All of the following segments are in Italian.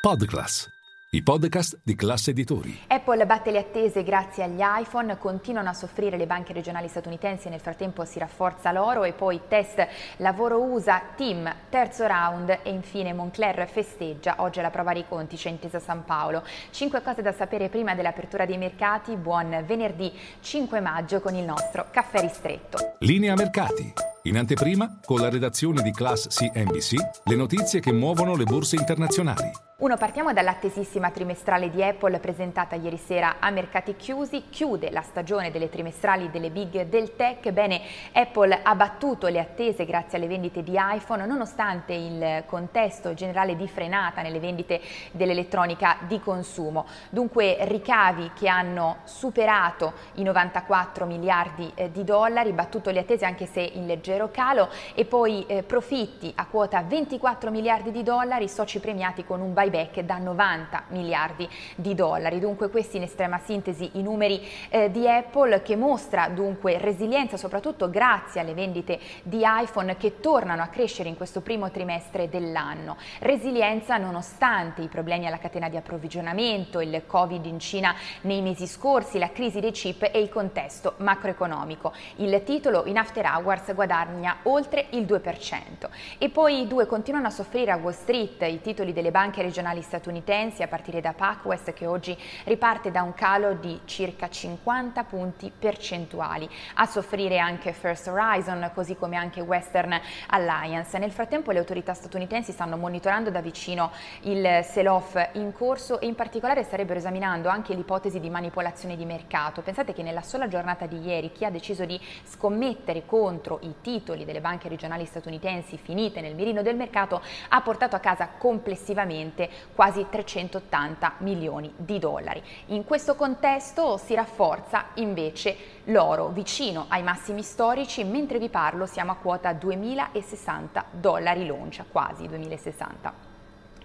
Podclass, i podcast di classe editori. Apple batte le attese grazie agli iPhone, continuano a soffrire le banche regionali statunitensi, nel frattempo si rafforza l'oro e poi test lavoro USA, team, terzo round e infine Moncler festeggia, oggi alla prova dei conti c'è intesa San Paolo. Cinque cose da sapere prima dell'apertura dei mercati, buon venerdì 5 maggio con il nostro caffè ristretto. Linea mercati. In anteprima, con la redazione di Class CNBC, le notizie che muovono le borse internazionali. Uno, partiamo dall'attesissima trimestrale di Apple presentata ieri sera a mercati chiusi, chiude la stagione delle trimestrali delle big del tech. Bene, Apple ha battuto le attese grazie alle vendite di iPhone nonostante il contesto generale di frenata nelle vendite dell'elettronica di consumo. Dunque ricavi che hanno superato i 94 miliardi eh, di dollari, battuto le attese anche se in leggero calo e poi eh, profitti a quota 24 miliardi di dollari, soci premiati con un buyback buyback da 90 miliardi di dollari. Dunque questi in estrema sintesi i numeri eh, di Apple che mostra dunque resilienza soprattutto grazie alle vendite di iPhone che tornano a crescere in questo primo trimestre dell'anno. Resilienza nonostante i problemi alla catena di approvvigionamento, il Covid in Cina nei mesi scorsi, la crisi dei chip e il contesto macroeconomico. Il titolo in After Hours guadagna oltre il 2%. E poi i due continuano a soffrire a Wall Street, i titoli delle banche regionali regionali statunitensi a partire da PacWest che oggi riparte da un calo di circa 50 punti percentuali. A soffrire anche First Horizon così come anche Western Alliance. Nel frattempo le autorità statunitensi stanno monitorando da vicino il sell-off in corso e in particolare starebbero esaminando anche l'ipotesi di manipolazione di mercato. Pensate che nella sola giornata di ieri chi ha deciso di scommettere contro i titoli delle banche regionali statunitensi finite nel mirino del mercato ha portato a casa complessivamente quasi 380 milioni di dollari. In questo contesto si rafforza invece l'oro vicino ai massimi storici, mentre vi parlo siamo a quota 2060 dollari l'oncia, quasi 2060.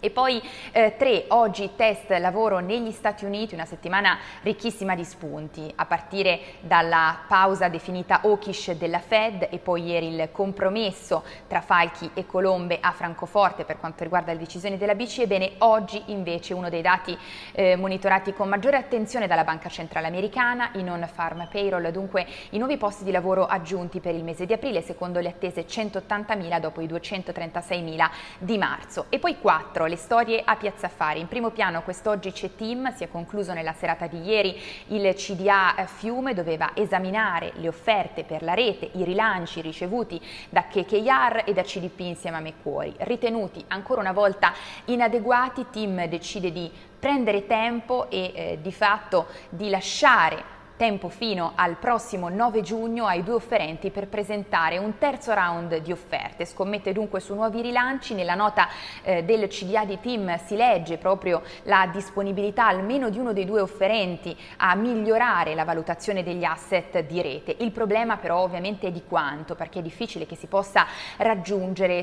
E poi eh, tre, oggi test lavoro negli Stati Uniti, una settimana ricchissima di spunti, a partire dalla pausa definita hawkish della Fed e poi ieri il compromesso tra Falchi e Colombe a Francoforte per quanto riguarda le decisioni della BCE. Bene, oggi invece uno dei dati eh, monitorati con maggiore attenzione dalla Banca Centrale Americana, i non-farm payroll, dunque i nuovi posti di lavoro aggiunti per il mese di aprile, secondo le attese 180.000 dopo i 236.000 di marzo. E poi quattro, le storie a Piazza Affari. In primo piano quest'oggi c'è Team, si è concluso nella serata di ieri il CDA Fiume, doveva esaminare le offerte per la rete, i rilanci ricevuti da KKR e da CDP insieme a Meccuori. Ritenuti ancora una volta inadeguati, Team decide di prendere tempo e eh, di fatto di lasciare tempo fino al prossimo 9 giugno ai due offerenti per presentare un terzo round di offerte. Scommette dunque su nuovi rilanci. Nella nota eh, del CDA di Team si legge proprio la disponibilità almeno di uno dei due offerenti a migliorare la valutazione degli asset di rete. Il problema però ovviamente è di quanto, perché è difficile che si possa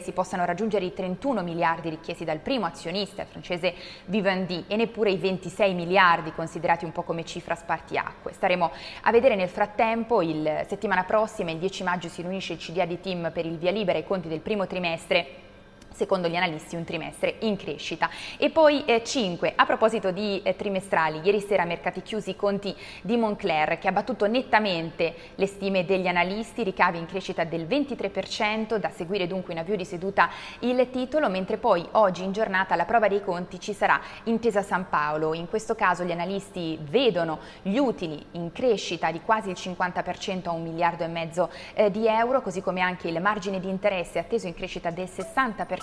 si possano raggiungere i 31 miliardi richiesti dal primo azionista, il francese Vivendi, e neppure i 26 miliardi considerati un po' come cifra spartiacque. Staremo staremo a vedere nel frattempo. Il settimana prossima, il 10 maggio, si riunisce il CDA di team per il via libera ai conti del primo trimestre secondo gli analisti un trimestre in crescita. E poi eh, 5, a proposito di eh, trimestrali, ieri sera mercati chiusi i conti di Moncler che ha battuto nettamente le stime degli analisti, ricavi in crescita del 23%, da seguire dunque in avvio di seduta il titolo, mentre poi oggi in giornata alla prova dei conti ci sarà Intesa San Paolo. In questo caso gli analisti vedono gli utili in crescita di quasi il 50% a un miliardo e mezzo eh, di euro, così come anche il margine di interesse atteso in crescita del 60%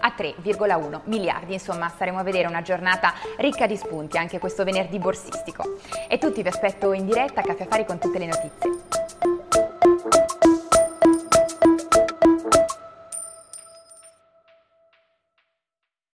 a 3,1 miliardi. Insomma, staremo a vedere una giornata ricca di spunti anche questo venerdì borsistico. E tutti vi aspetto in diretta a Caffè Affari con tutte le notizie.